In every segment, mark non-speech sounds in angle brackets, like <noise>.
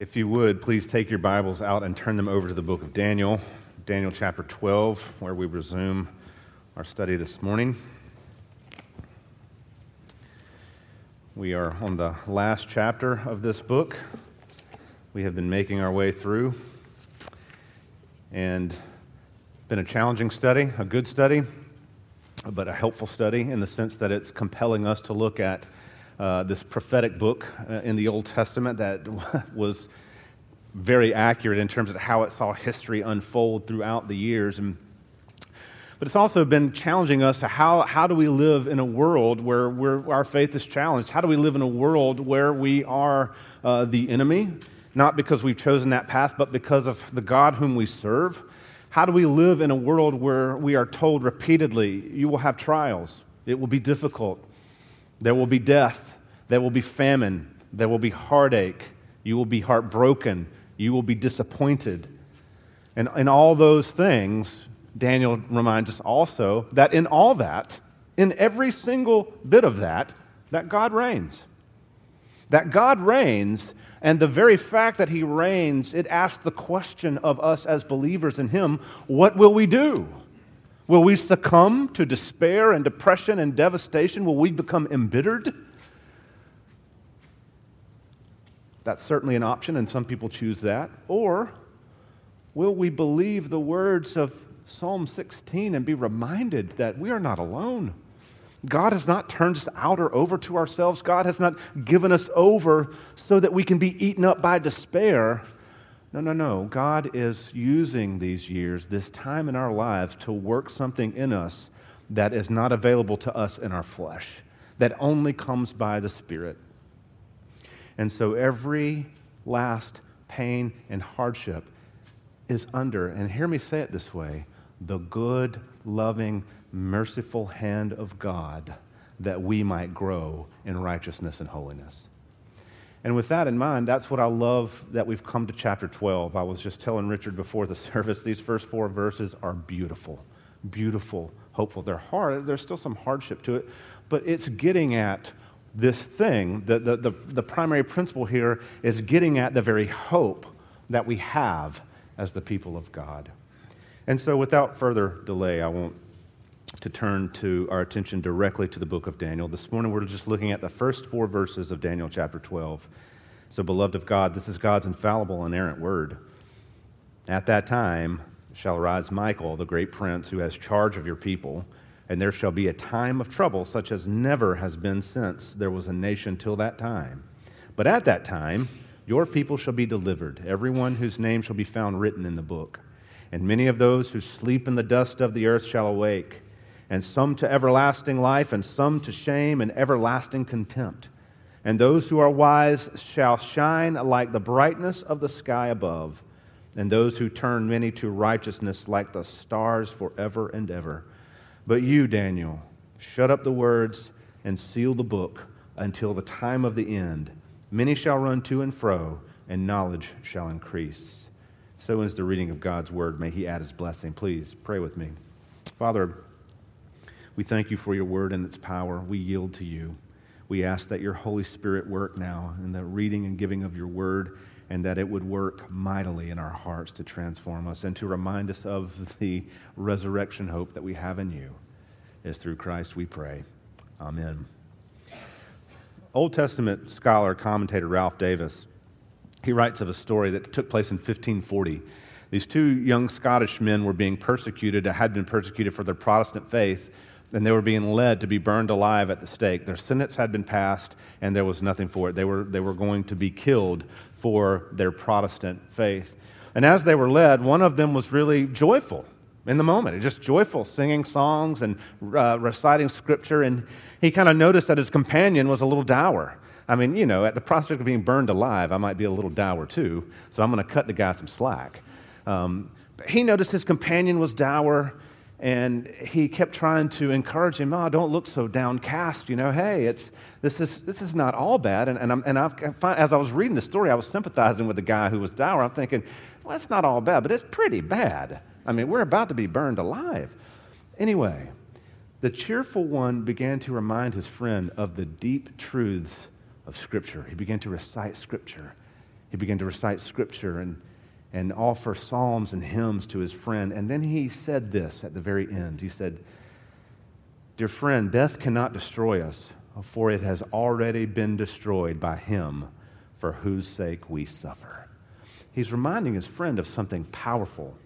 If you would, please take your Bibles out and turn them over to the book of Daniel, Daniel chapter 12, where we resume our study this morning. We are on the last chapter of this book. We have been making our way through, and been a challenging study, a good study, but a helpful study in the sense that it's compelling us to look at uh, this prophetic book uh, in the Old Testament that <laughs> was very accurate in terms of how it saw history unfold throughout the years. And, but it's also been challenging us to how, how do we live in a world where, where our faith is challenged? How do we live in a world where we are uh, the enemy, not because we've chosen that path, but because of the God whom we serve? How do we live in a world where we are told repeatedly, you will have trials, it will be difficult, there will be death, there will be famine, there will be heartache, you will be heartbroken, you will be disappointed. And in all those things, Daniel reminds us also that in all that, in every single bit of that, that God reigns. That God reigns, and the very fact that He reigns, it asks the question of us as believers in Him what will we do? Will we succumb to despair and depression and devastation? Will we become embittered? That's certainly an option, and some people choose that. Or will we believe the words of Psalm 16 and be reminded that we are not alone? God has not turned us out or over to ourselves. God has not given us over so that we can be eaten up by despair. No, no, no. God is using these years, this time in our lives, to work something in us that is not available to us in our flesh, that only comes by the Spirit. And so every last pain and hardship is under, and hear me say it this way the good, loving, merciful hand of God that we might grow in righteousness and holiness. And with that in mind, that's what I love that we've come to chapter 12. I was just telling Richard before the <laughs> service, these first four verses are beautiful, beautiful, hopeful. They're hard, there's still some hardship to it, but it's getting at this thing, the, the, the, the, primary principle here is getting at the very hope that we have as the people of God. And so, without further delay, I want to turn to our attention directly to the book of Daniel. This morning, we're just looking at the first four verses of Daniel chapter 12. So, beloved of God, this is God's infallible, inerrant word. At that time shall arise Michael, the great prince, who has charge of your people and there shall be a time of trouble such as never has been since there was a nation till that time. But at that time, your people shall be delivered, everyone whose name shall be found written in the book. And many of those who sleep in the dust of the earth shall awake, and some to everlasting life, and some to shame and everlasting contempt. And those who are wise shall shine like the brightness of the sky above, and those who turn many to righteousness like the stars forever and ever. But you, Daniel, shut up the words and seal the book until the time of the end. Many shall run to and fro, and knowledge shall increase. So is the reading of God's word. May He add His blessing. Please pray with me. Father, we thank you for your word and its power. We yield to you. We ask that your Holy Spirit work now in the reading and giving of your word and that it would work mightily in our hearts to transform us and to remind us of the resurrection hope that we have in you. Is through Christ we pray. Amen. Old Testament scholar, commentator Ralph Davis, he writes of a story that took place in 1540. These two young Scottish men were being persecuted, had been persecuted for their Protestant faith, and they were being led to be burned alive at the stake. Their sentence had been passed, and there was nothing for it. They were, they were going to be killed for their Protestant faith. And as they were led, one of them was really joyful in the moment, just joyful, singing songs and uh, reciting scripture. And he kind of noticed that his companion was a little dour. I mean, you know, at the prospect of being burned alive, I might be a little dour too, so I'm going to cut the guy some slack. Um, he noticed his companion was dour, and he kept trying to encourage him, oh, don't look so downcast. You know, hey, it's, this, is, this is not all bad. And, and, I'm, and I've, as I was reading the story, I was sympathizing with the guy who was dour. I'm thinking, well, it's not all bad, but it's pretty bad. I mean, we're about to be burned alive. Anyway, the cheerful one began to remind his friend of the deep truths of Scripture. He began to recite Scripture. He began to recite scripture and, and offer psalms and hymns to his friend. And then he said this at the very end. He said, Dear friend, death cannot destroy us, for it has already been destroyed by him for whose sake we suffer. He's reminding his friend of something powerful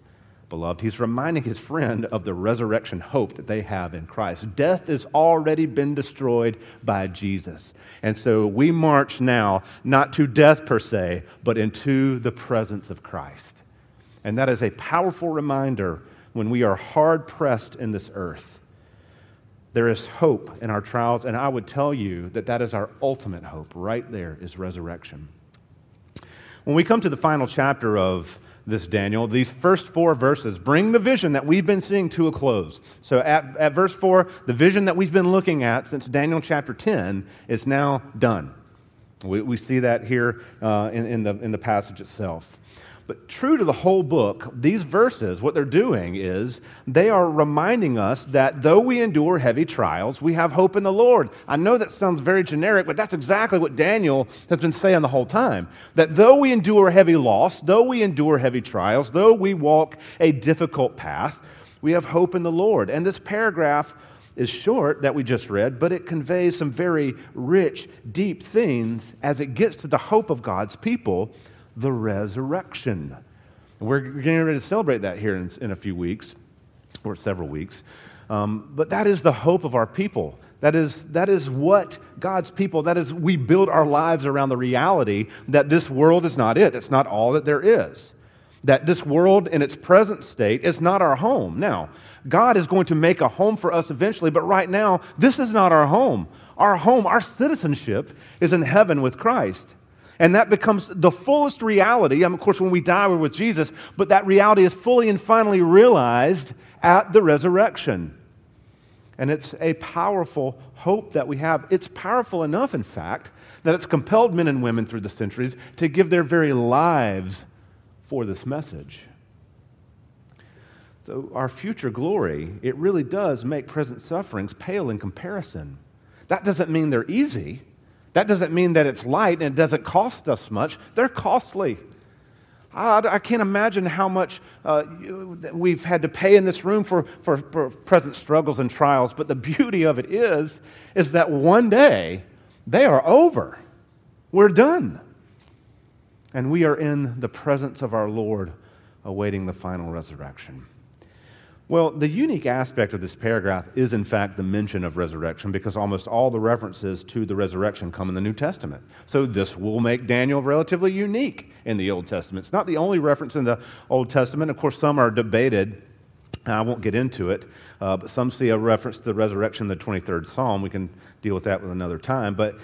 beloved. He's reminding his friend of the resurrection hope that they have in Christ. Death has already been destroyed by Jesus. And so we march now not to death per se, but into the presence of Christ. And that is a powerful reminder when we are hard pressed in this earth. There is hope in our trials, and I would tell you that that is our ultimate hope. Right there is resurrection. When we come to the final chapter of this Daniel, these first four verses bring the vision that we've been seeing to a close. So at, at verse 4, the vision that we've been looking at since Daniel chapter 10 is now done. We, we see that here uh, in, in, the, in the passage itself. But true to the whole book, these verses, what they're doing is they are reminding us that though we endure heavy trials, we have hope in the Lord. I know that sounds very generic, but that's exactly what Daniel has been saying the whole time. That though we endure heavy loss, though we endure heavy trials, though we walk a difficult path, we have hope in the Lord. And this paragraph is short that we just read, but it conveys some very rich, deep things as it gets to the hope of God's people the resurrection. We're getting ready to celebrate that here in, in a few weeks, or several weeks. Um, but that is the hope of our people. That is, that is what God's people, that is, we build our lives around the reality that this world is not it. It's not all that there is. That this world in its present state is not our home. Now, God is going to make a home for us eventually, but right now, this is not our home. Our home, our citizenship is in heaven with Christ. And that becomes the fullest reality. Um, of course, when we die, we're with Jesus, but that reality is fully and finally realized at the resurrection. And it's a powerful hope that we have. It's powerful enough, in fact, that it's compelled men and women through the centuries to give their very lives for this message. So, our future glory, it really does make present sufferings pale in comparison. That doesn't mean they're easy. That doesn't mean that it's light and it doesn't cost us much. They're costly. I, I can't imagine how much uh, we've had to pay in this room for, for, for present struggles and trials, but the beauty of it is, is that one day they are over. We're done. And we are in the presence of our Lord awaiting the final resurrection. Well, the unique aspect of this paragraph is, in fact, the mention of resurrection because almost all the references to the resurrection come in the New Testament. So this will make Daniel relatively unique in the Old Testament. It's not the only reference in the Old Testament. Of course, some are debated. I won't get into it, uh, but some see a reference to the resurrection in the 23rd Psalm. We can deal with that with another time. But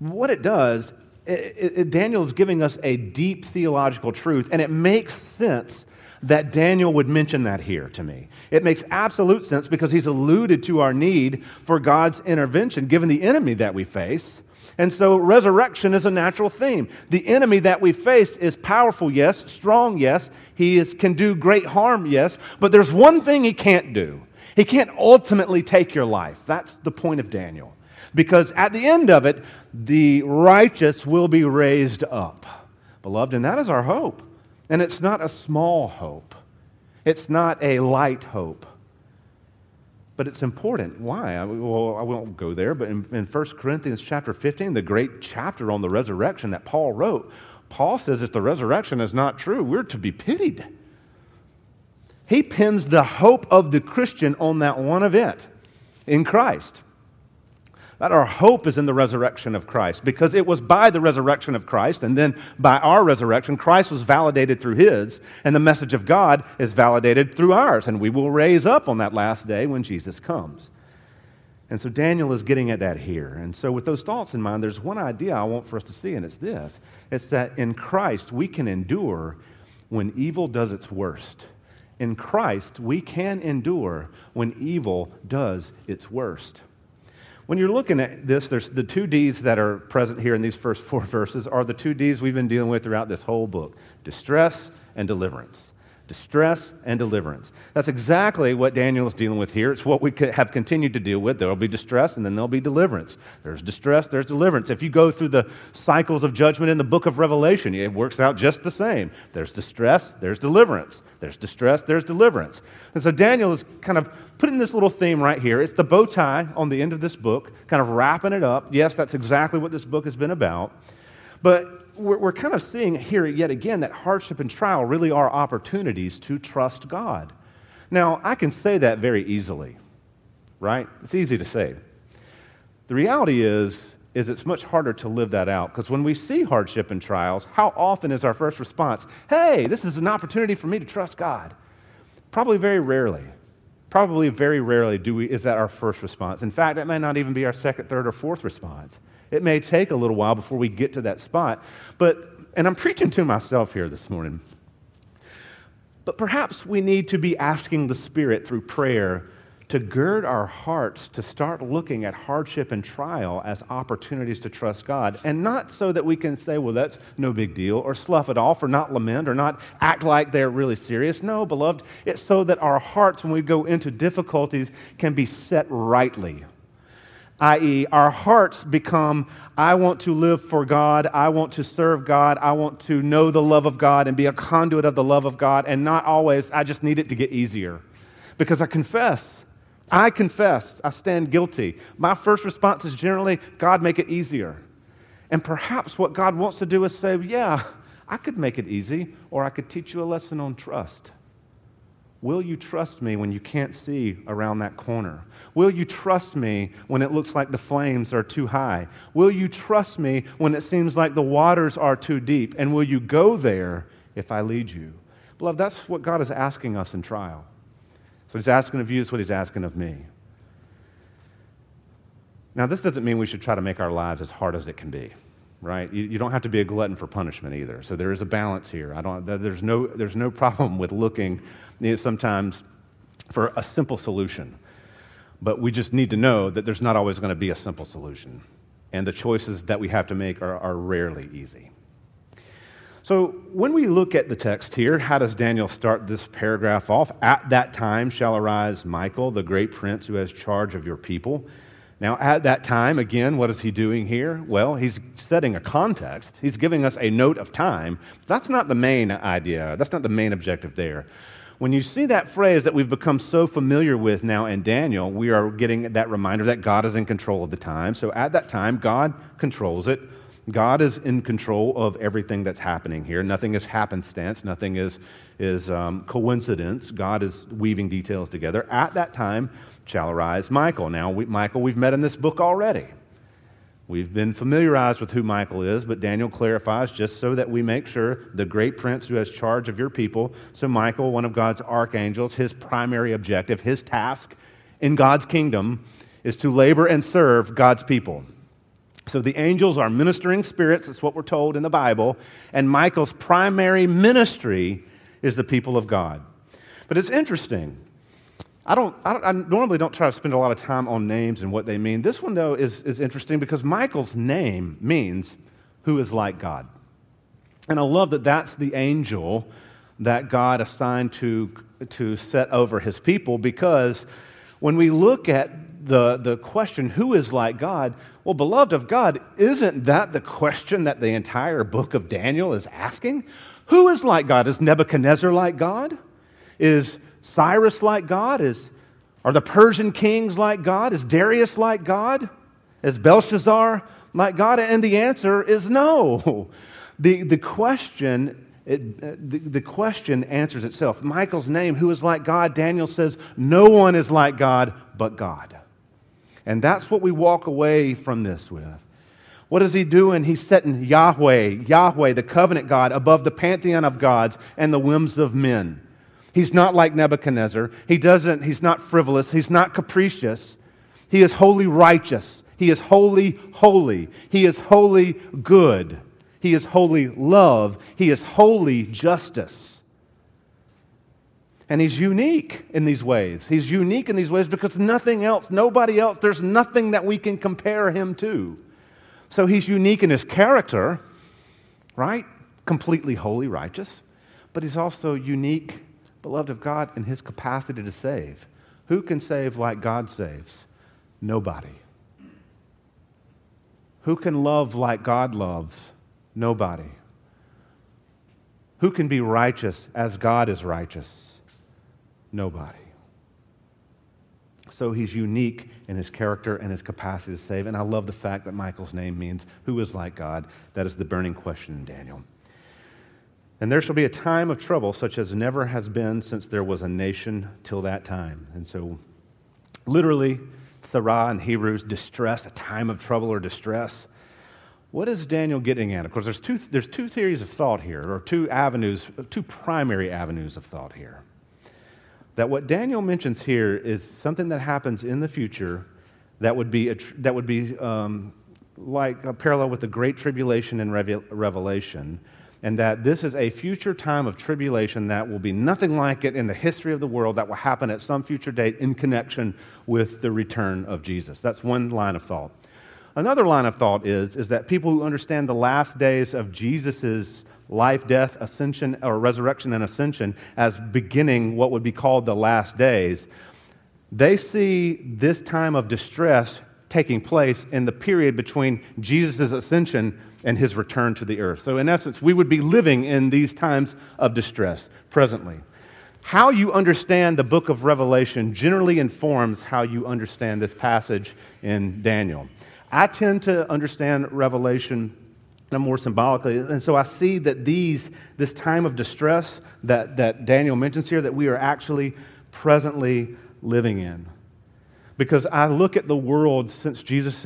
what it does, it, it, Daniel is giving us a deep theological truth, and it makes sense that Daniel would mention that here to me. It makes absolute sense because he's alluded to our need for God's intervention given the enemy that we face. And so resurrection is a natural theme. The enemy that we face is powerful, yes, strong, yes. He is, can do great harm, yes. But there's one thing he can't do. He can't ultimately take your life. That's the point of Daniel. Because at the end of it, the righteous will be raised up. Beloved, and that is our hope. And it's not a small hope, it's not a light hope. But it's important. Why? Well, I won't go there, but in, in 1 Corinthians chapter 15, the great chapter on the resurrection that Paul wrote, Paul says if the resurrection is not true, we're to be pitied. He pins the hope of the Christian on that one event in Christ. That our hope is in the resurrection of Christ because it was by the resurrection of Christ and then by our resurrection, Christ was validated through his, and the message of God is validated through ours, and we will raise up on that last day when Jesus comes. And so Daniel is getting at that here. And so, with those thoughts in mind, there's one idea I want for us to see, and it's this it's that in Christ we can endure when evil does its worst. In Christ, we can endure when evil does its worst. When you're looking at this, there's the two D's that are present here in these first four <laughs> verses are the two D's we've been dealing with throughout this whole book distress and deliverance. Distress and deliverance. That's exactly what Daniel is dealing with here. It's what we have continued to deal with. There will be distress and then there'll be deliverance. There's distress, there's deliverance. If you go through the cycles of judgment in the book of Revelation, it works out just the same. There's distress, there's deliverance. There's distress, there's deliverance. And so Daniel is kind of putting this little theme right here. It's the bow tie on the end of this book, kind of wrapping it up. Yes, that's exactly what this book has been about. But we're, we're kind of seeing here yet again that hardship and trial really are opportunities to trust God. Now, I can say that very easily, right? It's easy to say. The reality is, is it's much harder to live that out because when we see hardship and trials, how often is our first response, hey, this is an opportunity for me to trust God? Probably very rarely. Probably very rarely do we, is that our first response. In fact, that may not even be our second, third, or fourth response. It may take a little while before we get to that spot. But, and I'm preaching to myself here this morning. But perhaps we need to be asking the Spirit through prayer to gird our hearts to start looking at hardship and trial as opportunities to trust God. And not so that we can say, well, that's no big deal, or slough it off, or not lament, or not act like they're really serious. No, beloved, it's so that our hearts, when we go into difficulties, can be set rightly i.e., our hearts become, I want to live for God, I want to serve God, I want to know the love of God and be a conduit of the love of God, and not always, I just need it to get easier. Because I confess, I confess, I stand guilty. My first response is generally, God, make it easier. And perhaps what God wants to do is say, yeah, I could make it easy, or I could teach you a lesson on trust. Will you trust me when you can't see around that corner? Will you trust me when it looks like the flames are too high? Will you trust me when it seems like the waters are too deep? And will you go there if I lead you? Beloved, that's what God is asking us in trial. So he's asking of you, it's what he's asking of me. Now, this doesn't mean we should try to make our lives as hard as it can be right? You, you, don't have to be a glutton for punishment either. So there is a balance here. I don't, there's, no, there's no problem with looking you know, sometimes for a simple solution. But we just need to know that there's not always going to be a simple solution. And the choices that we have to make are, are rarely easy. So, when we look at the text here, how does Daniel start this paragraph off? At that time shall arise Michael, the great prince who has charge of your people now, at that time, again, what is he doing here? Well, he's setting a context. He's giving us a note of time. That's not the main idea, that's not the main objective there. When you see that phrase that we've become so familiar with now in Daniel, we are getting that reminder that God is in control of the time. So at that time, God controls it. God is in control of everything that's happening here. Nothing is happenstance, nothing is, is um, coincidence. God is weaving details together. At that time, shall arise Michael. Now, we, Michael, we've met in this book already. We've been familiarized with who Michael is, but Daniel clarifies just so that we make sure the great prince who has charge of your people. So, Michael, one of God's archangels, his primary objective, his task in God's kingdom is to labor and serve God's people. So, the angels are ministering spirits, that's what we're told in the Bible, and Michael's primary ministry is the people of God. But it's interesting I don't, I don't, I normally don't try to spend a lot of time on names and what they mean. This one, though, is, is interesting because Michael's name means who is like God. And I love that that's the angel that God assigned to, to set over his people because when we look at the, the question, who is like God? Well, beloved of God, isn't that the question that the entire book of Daniel is asking? Who is like God? Is Nebuchadnezzar like God? Is Cyrus like God? Is, are the Persian kings like God? Is Darius like God? Is Belshazzar like God? And the answer is no. <laughs> The, the question it, the, the, question answers itself. Michael's name, who is like God, Daniel says, no one is like God but God. And that's what we walk away from this with. What is he doing? He's setting Yahweh, Yahweh, the covenant God, above the pantheon of gods and the whims of men. He's not like Nebuchadnezzar. He doesn't, he's not frivolous. He's not capricious. He is wholly righteous. He is wholly holy. He is wholly good. He is wholly love. He is wholly justice. And he's unique in these ways. He's unique in these ways because nothing else, nobody else, there's nothing that we can compare him to. So he's unique in his character, right? Completely holy, righteous. But he's also unique Beloved of God, and his capacity to save. Who can save like God saves? Nobody. Who can love like God loves? Nobody. Who can be righteous as God is righteous? Nobody. So he's unique in his character and his capacity to save. And I love the fact that Michael's name means who is like God. That is the burning question in Daniel. And there shall be a time of trouble such as never has been since there was a nation till that time. And so, literally, tsarah in Hebrews, distress, a time of trouble or distress. What is Daniel getting at? Of course, there's two, there's two theories of thought here, or two avenues, two primary avenues of thought here. That what Daniel mentions here is something that happens in the future that would be, a, that would be um, like a parallel with the Great Tribulation in Revelation, and that this is a future time of tribulation that will be nothing like it in the history of the world that will happen at some future date in connection with the return of Jesus. That's one line of thought. Another line of thought is, is that people who understand the last days of Jesus' life, death, ascension, or resurrection and ascension as beginning what would be called the last days, they see this time of distress taking place in the period between Jesus' ascension and his return to the earth. So, in essence, we would be living in these times of distress presently. How you understand the book of Revelation generally informs how you understand this passage in Daniel. I tend to understand Revelation more symbolically, and so I see that these, this time of distress that, that Daniel mentions here, that we are actually presently living in. Because I look at the world since Jesus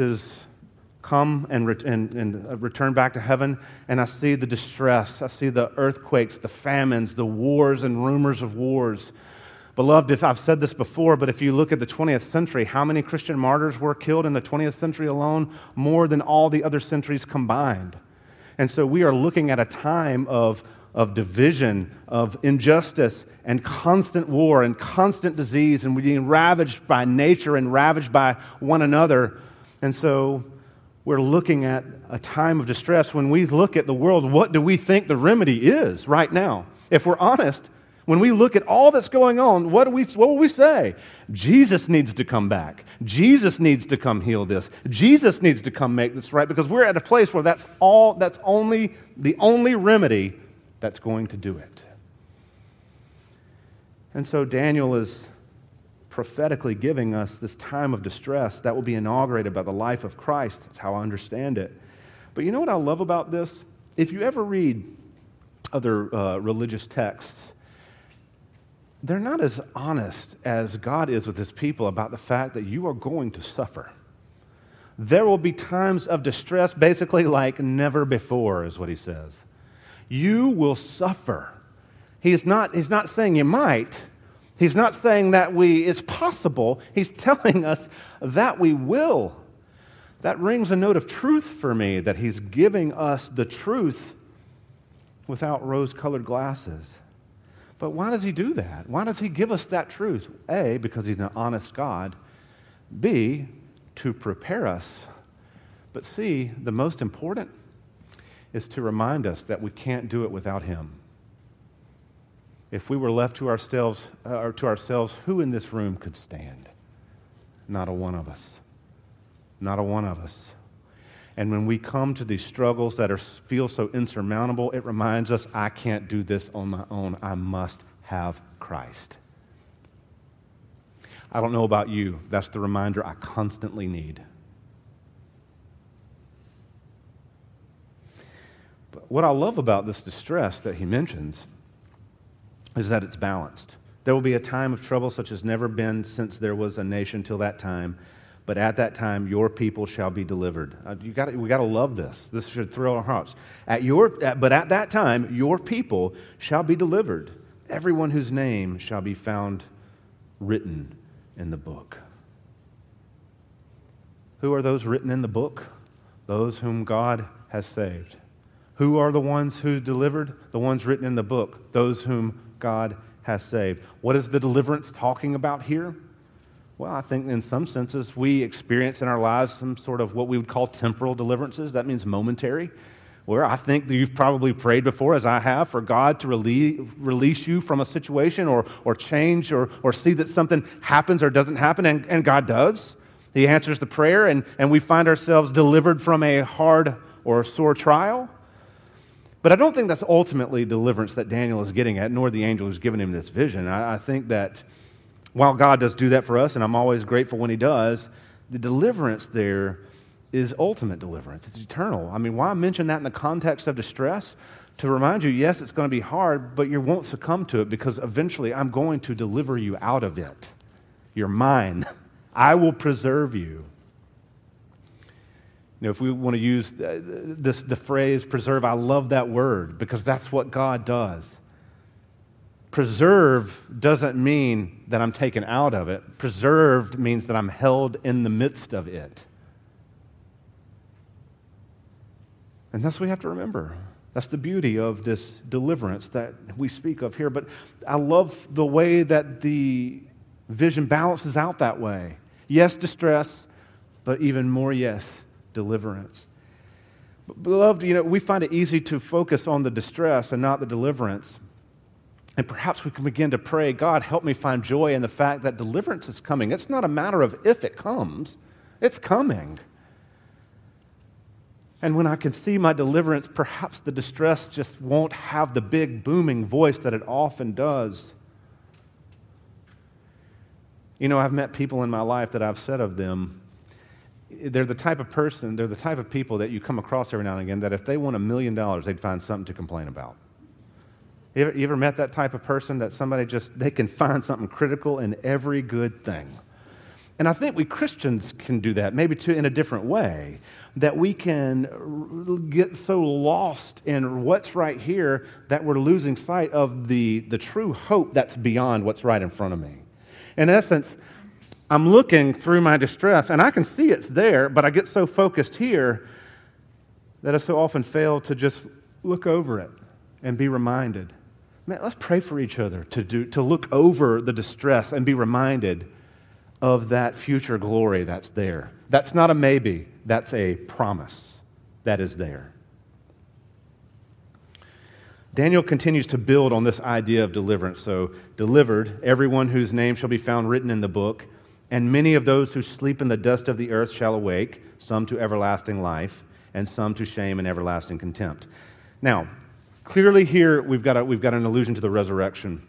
come and, and, and uh, return back to heaven, and I see the distress. I see the earthquakes, the famines, the wars and rumors of wars. Beloved, if I've said this before, but if you look at the 20th century, how many Christian martyrs were killed in the 20th century alone? More than all the other centuries combined. And so we are looking at a time of, of division, of injustice, and constant war, and constant disease, and we're being ravaged by nature and ravaged by one another. And so we're looking at a time of distress. When we look at the world, what do we think the remedy is right now? If we're honest, when we look at all that's going on, what, do we, what will we say? Jesus needs to come back. Jesus needs to come heal this. Jesus needs to come make this right because we're at a place where that's all, that's only the only remedy that's going to do it. And so Daniel is prophetically giving us this time of distress that will be inaugurated by the life of Christ. That's how I understand it. But you know what I love about this? If you ever read other uh, religious texts, they're not as honest as God is with his people about the fact that you are going to suffer. There will be times of distress, basically like never before, is what he says. You will suffer. He's not, he's not saying you might, He's not saying that we, it's possible. He's <laughs> telling us that we will. That rings a note of truth for me that he's giving us the truth without rose colored glasses. But why does he do that? Why does he give us that truth? A, because he's an honest God. B, to prepare us. But C, the most important is to remind us that we can't do it without him if we were left to ourselves, uh, or to ourselves, who in this room could stand? Not a one of us. Not a one of us. And when we come to these struggles that are, feel so insurmountable, it reminds us I can't do this on my own. I must have Christ. I don't know about you. That's the reminder I constantly need. But what I love about this distress that he mentions is that it's balanced. There will be a time of trouble such as never been since there was a nation till that time. But at that time, your people shall be delivered. Uh, you got we got to love this. This should thrill our hearts. At your, at, but at that time, your people shall be delivered. Everyone whose name shall be found written in the book. Who are those written in the book? Those whom God has saved. Who are the ones who delivered? The ones written in the book. Those whom God has saved. What is the deliverance talking about here? Well, I think in some senses we experience in our lives some sort of what we would call temporal deliverances. That means momentary. where I think that you've probably prayed before, as I have, for God to release, you from a situation or, or change or, or see that something happens or doesn't happen, and, and God does. He answers the prayer, and, and we find ourselves delivered from a hard or a sore trial. But I don't think that's ultimately deliverance that Daniel is getting at, nor the angel who's given him this vision. I, I think that while God does do that for us, and I'm always grateful when He does, the deliverance there is ultimate deliverance. It's eternal. I mean, why mention that in the context of distress? To remind you, yes, it's going to be hard, but you won't succumb to it because eventually I'm going to deliver you out of it. You're mine. <laughs> I will preserve you. Know, if we want to use this, the phrase preserve, I love that word because that's what God does. Preserve doesn't mean that I'm taken out of it. Preserved means that I'm held in the midst of it. And that's what we have to remember. That's the beauty of this deliverance that we speak of here. But I love the way that the vision balances out that way. Yes, distress, but even more, yes, deliverance. But beloved, you know, we find it easy to focus on the distress and not the deliverance. And perhaps we can begin to pray, God, help me find joy in the fact that deliverance is coming. It's not a matter of if it comes, it's coming. And when I can see my deliverance, perhaps the distress just won't have the big booming voice that it often does. You know, I've met people in my life that I've said of them, they're the type of person, they're the type of people that you come across every now and again that if they won a million dollars, they'd find something to complain about. You ever, you ever met that type of person that somebody just, they can find something critical in every good thing? And I think we Christians can do that, maybe too in a different way that we can get so lost in what's right here that we're losing sight of the, the true hope that's beyond what's right in front of me. In essence, I'm looking through my distress and I can see it's there, but I get so focused here that I so often fail to just look over it and be reminded. Man, let's pray for each other to, do, to look over the distress and be reminded of that future glory that's there. That's not a maybe, that's a promise that is there. Daniel continues to build on this idea of deliverance. So, delivered, everyone whose name shall be found written in the book, and many of those who sleep in the dust of the earth shall awake, some to everlasting life, and some to shame and everlasting contempt. Now, clearly here we've got, a, we've got an allusion to the resurrection.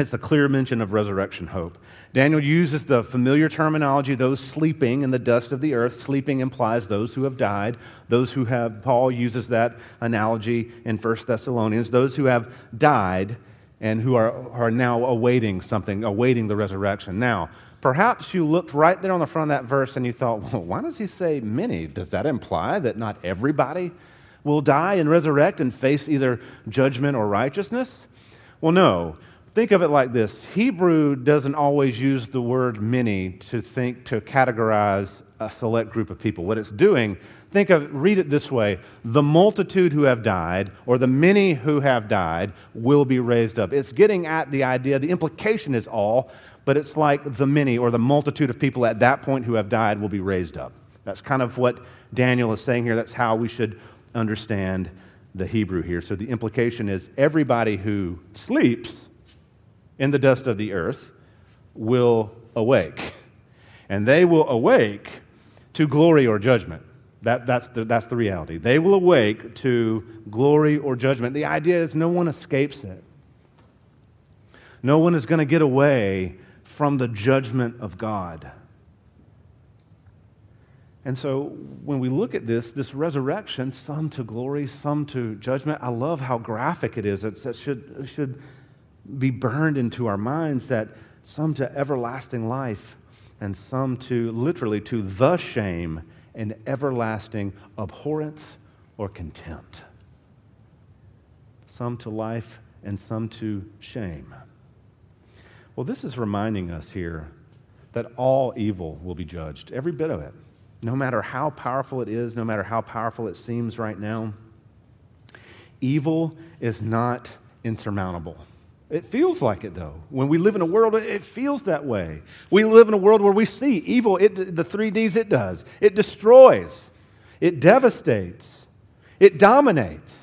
It's a clear mention of resurrection hope. Daniel uses the familiar terminology, those sleeping in the dust of the earth. Sleeping implies those who have died. Those who have, Paul uses that analogy in 1 Thessalonians, those who have died and who are, are now awaiting something, awaiting the resurrection. Now, perhaps you looked right there on the front of that verse and you thought, well, why does he say many? Does that imply that not everybody will die and resurrect and face either judgment or righteousness? Well, no. Think of it like this Hebrew doesn't always use the word many to think, to categorize a select group of people. What it's doing, think of, read it this way the multitude who have died, or the many who have died, will be raised up. It's getting at the idea, the implication is all, but it's like the many or the multitude of people at that point who have died will be raised up. That's kind of what Daniel is saying here. That's how we should understand the Hebrew here. So the implication is everybody who sleeps in the dust of the earth will awake. And they will awake to glory or judgment. That, that's, the, that's the reality. They will awake to glory or judgment. The idea is no one escapes it. No one is going to get away from the judgment of God. And so when we look at this, this resurrection, some to glory, some to judgment, I love how graphic it is. It's, it should, it should be burned into our minds that some to everlasting life and some to literally to the shame and everlasting abhorrence or contempt. Some to life and some to shame. Well, this is reminding us here that all evil will be judged, every bit of it. No matter how powerful it is, no matter how powerful it seems right now, evil is not insurmountable. It feels like it, though. When we live in a world, it feels that way. We live in a world where we see evil, it, the three Ds it does it destroys, it devastates, it dominates.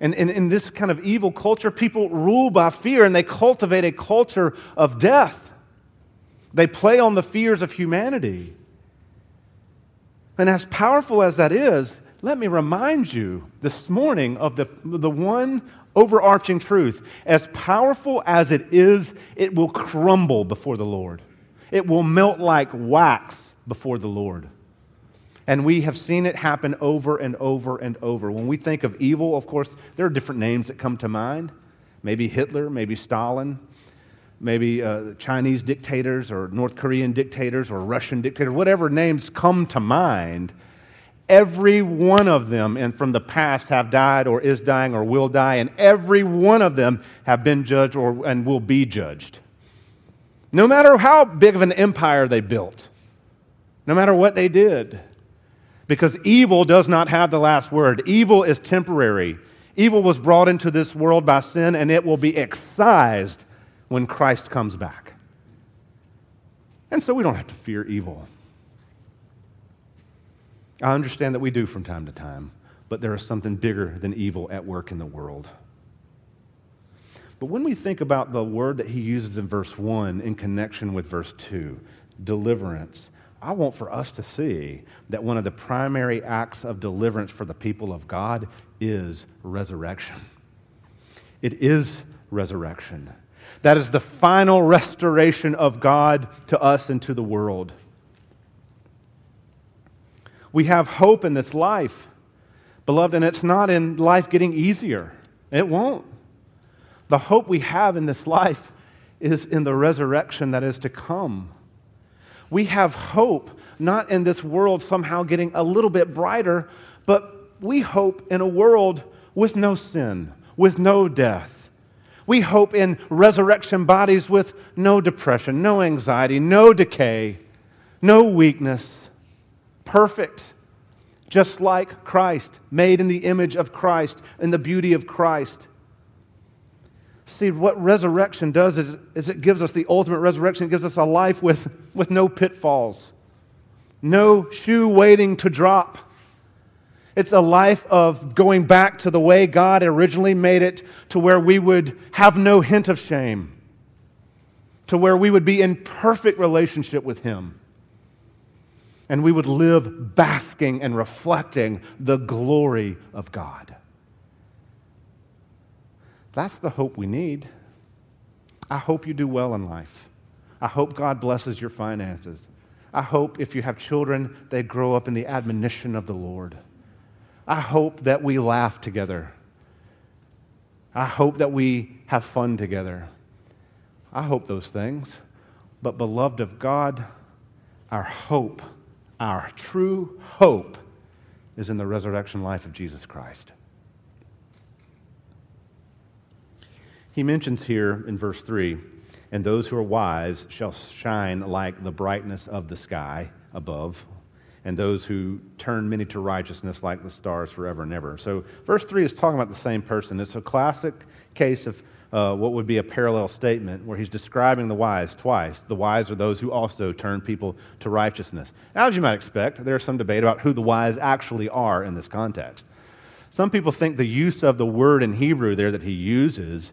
And in this kind of evil culture, people rule by fear and they cultivate a culture of death. They play on the fears of humanity. And as powerful as that is, let me remind you this morning of the, the one overarching truth. As powerful as it is, it will crumble before the Lord, it will melt like wax before the Lord. And we have seen it happen over and over and over. When we think of evil, of course, there are different names that come to mind. Maybe Hitler, maybe Stalin, maybe uh, Chinese dictators or North Korean dictators or Russian dictators, whatever names come to mind. Every one of them and from the past have died or is dying or will die, and every one of them have been judged or, and will be judged. No matter how big of an empire they built, no matter what they did because evil does not have the last word. Evil is temporary. Evil was brought into this world by sin, and it will be excised when Christ comes back. And so we don't have to fear evil. I understand that we do from time to time, but there is something bigger than evil at work in the world. But when we think about the word that he uses in verse 1 in connection with verse 2, deliverance, I want for us to see that one of the primary acts of deliverance for the people of God is resurrection. It is resurrection. That is the final restoration of God to us and to the world. We have hope in this life, beloved, and it's not in life getting easier. It won't. The hope we have in this life is in the resurrection that is to come. We have hope, not in this world somehow getting a little bit brighter, but we hope in a world with no sin, with no death. We hope in resurrection bodies with no depression, no anxiety, no decay, no weakness, perfect, just like Christ, made in the image of Christ, in the beauty of Christ. See, what resurrection does is, is, it gives us the ultimate resurrection. It gives us a life with, with no pitfalls, no shoe waiting to drop. It's a life of going back to the way God originally made it, to where we would have no hint of shame, to where we would be in perfect relationship with Him. And we would live basking and reflecting the glory of God. That's the hope we need. I hope you do well in life. I hope God blesses your finances. I hope if you have children, they grow up in the admonition of the Lord. I hope that we laugh together. I hope that we have fun together. I hope those things. But, beloved of God, our hope, our true hope, is in the resurrection life of Jesus Christ. He mentions here in verse 3 and those who are wise shall shine like the brightness of the sky above, and those who turn many to righteousness like the stars forever and ever. So, verse 3 is talking about the same person. It's a classic case of uh, what would be a parallel statement where he's describing the wise twice. The wise are those who also turn people to righteousness. Now, as you might expect, there's some debate about who the wise actually are in this context. Some people think the use of the word in Hebrew there that he uses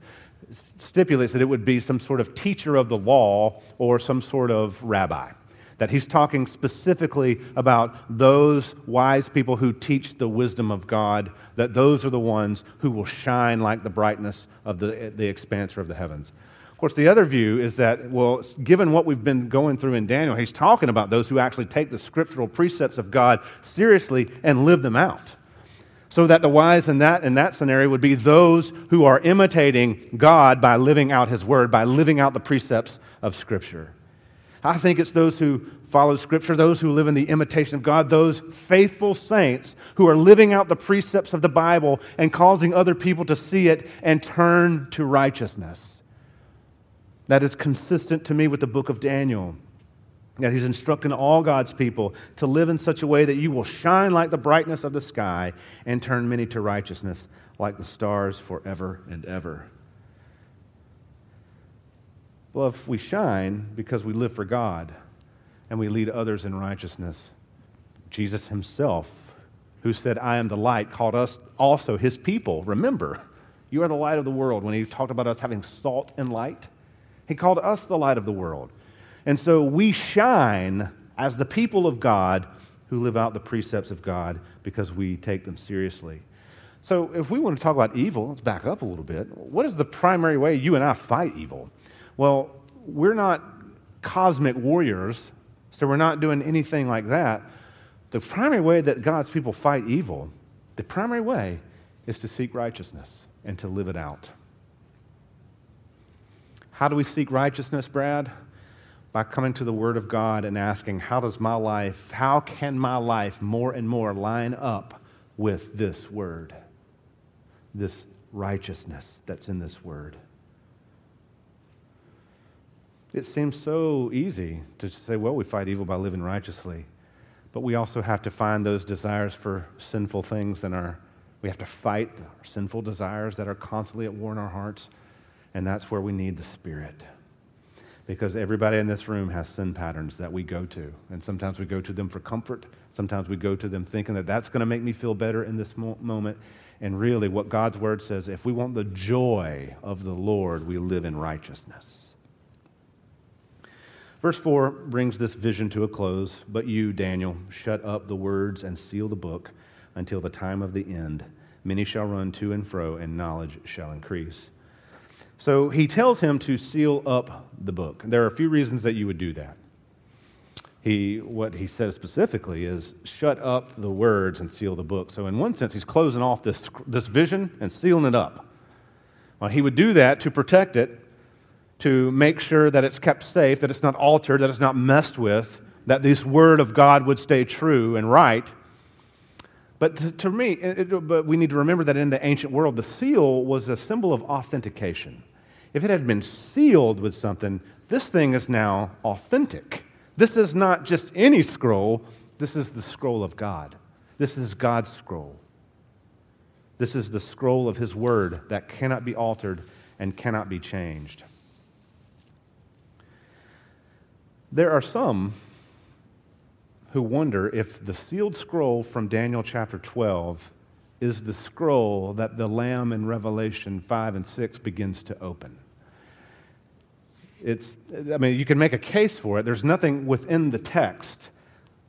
stipulates that it would be some sort of teacher of the law or some sort of rabbi. That he's talking specifically about those wise people who teach the wisdom of God, that those are the ones who will shine like the brightness of the, the expanser of the heavens. Of course, the other view is that, well, given what we've been going through in Daniel, he's talking about those who actually take the scriptural precepts of God seriously and live them out. So that the wise in that, in that scenario would be those who are imitating God by living out His Word, by living out the precepts of Scripture. I think it's those who follow Scripture, those who live in the imitation of God, those faithful saints who are living out the precepts of the Bible and causing other people to see it and turn to righteousness. That is consistent to me with the book of Daniel that he's instructing all God's people to live in such a way that you will shine like the brightness of the sky and turn many to righteousness like the stars forever and ever. Well, if we shine because we live for God and we lead others in righteousness, Jesus himself, who said, I am the light, called us also his people. Remember, you are the light of the world. When he talked about us having salt and light, he called us the light of the world. And so we shine as the people of God who live out the precepts of God because we take them seriously. So, if we want to talk about evil, let's back up a little bit. What is the primary way you and I fight evil? Well, we're not cosmic warriors, so we're not doing anything like that. The primary way that God's people fight evil, the primary way is to seek righteousness and to live it out. How do we seek righteousness, Brad? By coming to the Word of God and asking, how does my life, how can my life more and more line up with this Word? This righteousness that's in this Word. It seems so easy to say, well, we fight evil by living righteously. But we also have to find those desires for sinful things in our, we have to fight our sinful desires that are constantly at war in our hearts. And that's where we need the Spirit. Because everybody in this room has sin patterns that we go to. And sometimes we go to them for comfort. Sometimes we go to them thinking that that's going to make me feel better in this mo- moment. And really, what God's word says if we want the joy of the Lord, we live in righteousness. Verse 4 brings this vision to a close. But you, Daniel, shut up the words and seal the book until the time of the end. Many shall run to and fro, and knowledge shall increase. So he tells him to seal up the book. There are a few reasons that you would do that. He, what he says specifically is shut up the words and seal the book. So, in one sense, he's closing off this, this vision and sealing it up. Well, he would do that to protect it to make sure that it's kept safe, that it's not altered, that it's not messed with, that this word of God would stay true and right. But to, to me, it, but we need to remember that in the ancient world, the seal was a symbol of authentication. If it had been sealed with something, this thing is now authentic. This is not just any scroll, this is the scroll of God. This is God's scroll. This is the scroll of His Word that cannot be altered and cannot be changed. There are some who wonder if the sealed scroll from Daniel chapter 12 is the scroll that the Lamb in Revelation 5 and 6 begins to open. It's, I mean, you can make a case for it. There's nothing within the text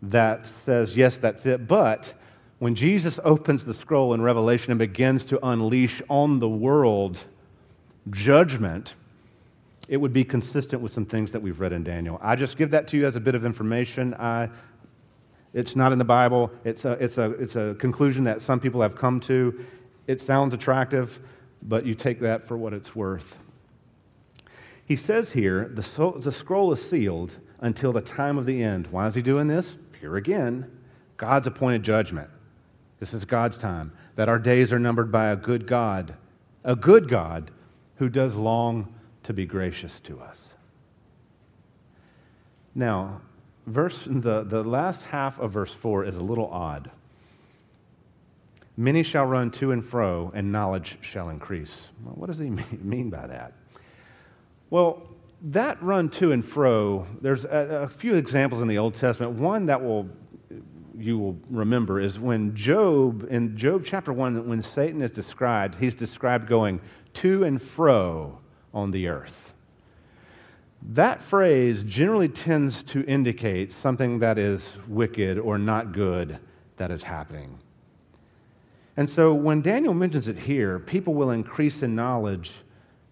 that says, yes, that's it. But when Jesus opens the scroll in Revelation and begins to unleash on the world judgment, it would be consistent with some things that we've read in Daniel. I just give that to you as a bit of information. I, it's not in the Bible. It's a, it's, a, it's a conclusion that some people have come to. It sounds attractive, but you take that for what it's worth. He says here the, the scroll is sealed until the time of the end. Why is he doing this? Here again, God's appointed judgment. This is God's time, that our days are numbered by a good God, a good God who does long to be gracious to us. Now, verse, the, the last half of verse 4 is a little odd. Many shall run to and fro, and knowledge shall increase. Well, what does he <laughs> mean by that? Well, that run to and fro, there's a, a few examples in the Old Testament. One that will you will remember is when Job, in Job chapter 1, when Satan is described, he's described going to and fro on the earth. That phrase generally tends to indicate something that is wicked or not good that is happening. And so when Daniel mentions it here, people will increase in knowledge.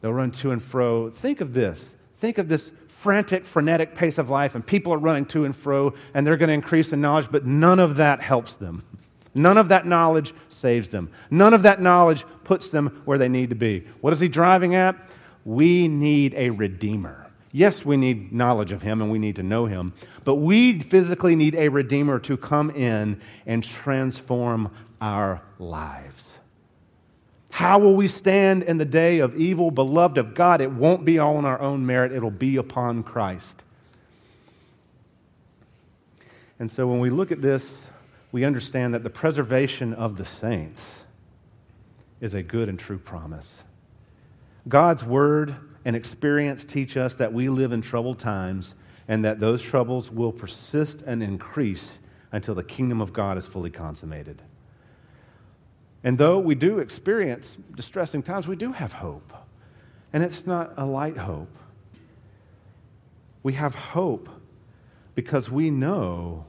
They'll run to and fro. Think of this. Think of this frantic, frenetic pace of life, and people are running to and fro, and they're going to increase in knowledge, but none of that helps them. None of that knowledge saves them. None of that knowledge puts them where they need to be. What is he driving at? we need a redeemer. Yes, we need knowledge of him and we need to know him, but we physically need a redeemer to come in and transform our lives. How will we stand in the day of evil, beloved of God? It won't be all on our own merit, it'll be upon Christ. And so when we look at this, we understand that the preservation of the saints is a good and true promise. God's word and experience teach us that we live in troubled times and that those troubles will persist and increase until the kingdom of God is fully consummated. And though we do experience distressing times, we do have hope. And it's not a light hope. We have hope because we know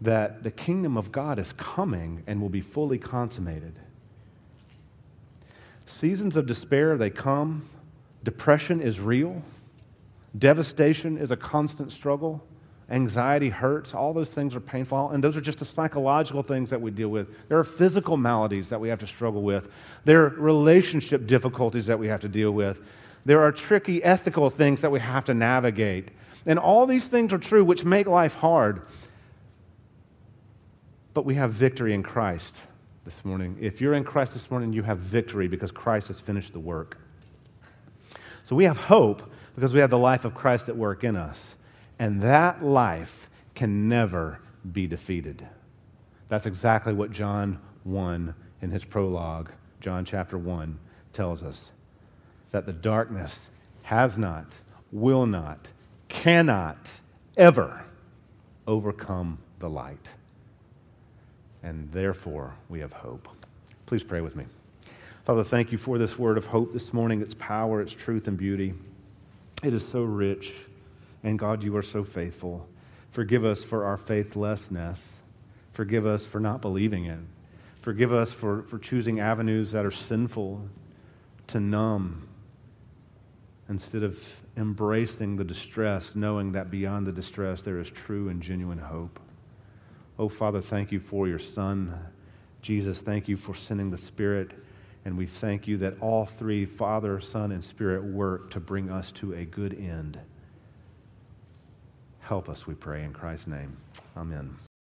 that the kingdom of God is coming and will be fully consummated. Seasons of despair, they come. Depression is real. Devastation is a constant struggle. Anxiety hurts. All those things are painful. And those are just the psychological things that we deal with. There are physical maladies that we have to struggle with. There are relationship difficulties that we have to deal with. There are tricky ethical things that we have to navigate. And all these things are true, which make life hard. But we have victory in Christ this morning. If you're in Christ this morning, you have victory because Christ has finished the work. So we have hope because we have the life of Christ at work in us. And that life can never be defeated. That's exactly what John 1 in his prologue, John chapter 1, tells us that the darkness has not, will not, cannot ever overcome the light. And therefore, we have hope. Please pray with me. Father, thank you for this word of hope this morning, its power, its truth, and beauty. It is so rich. And God, you are so faithful. Forgive us for our faithlessness. Forgive us for not believing it. Forgive us for, for choosing avenues that are sinful to numb instead of embracing the distress, knowing that beyond the distress there is true and genuine hope. Oh, Father, thank you for your Son. Jesus, thank you for sending the Spirit. And we thank you that all three, Father, Son, and Spirit, work to bring us to a good end. Help us, we pray, in Christ's name. Amen.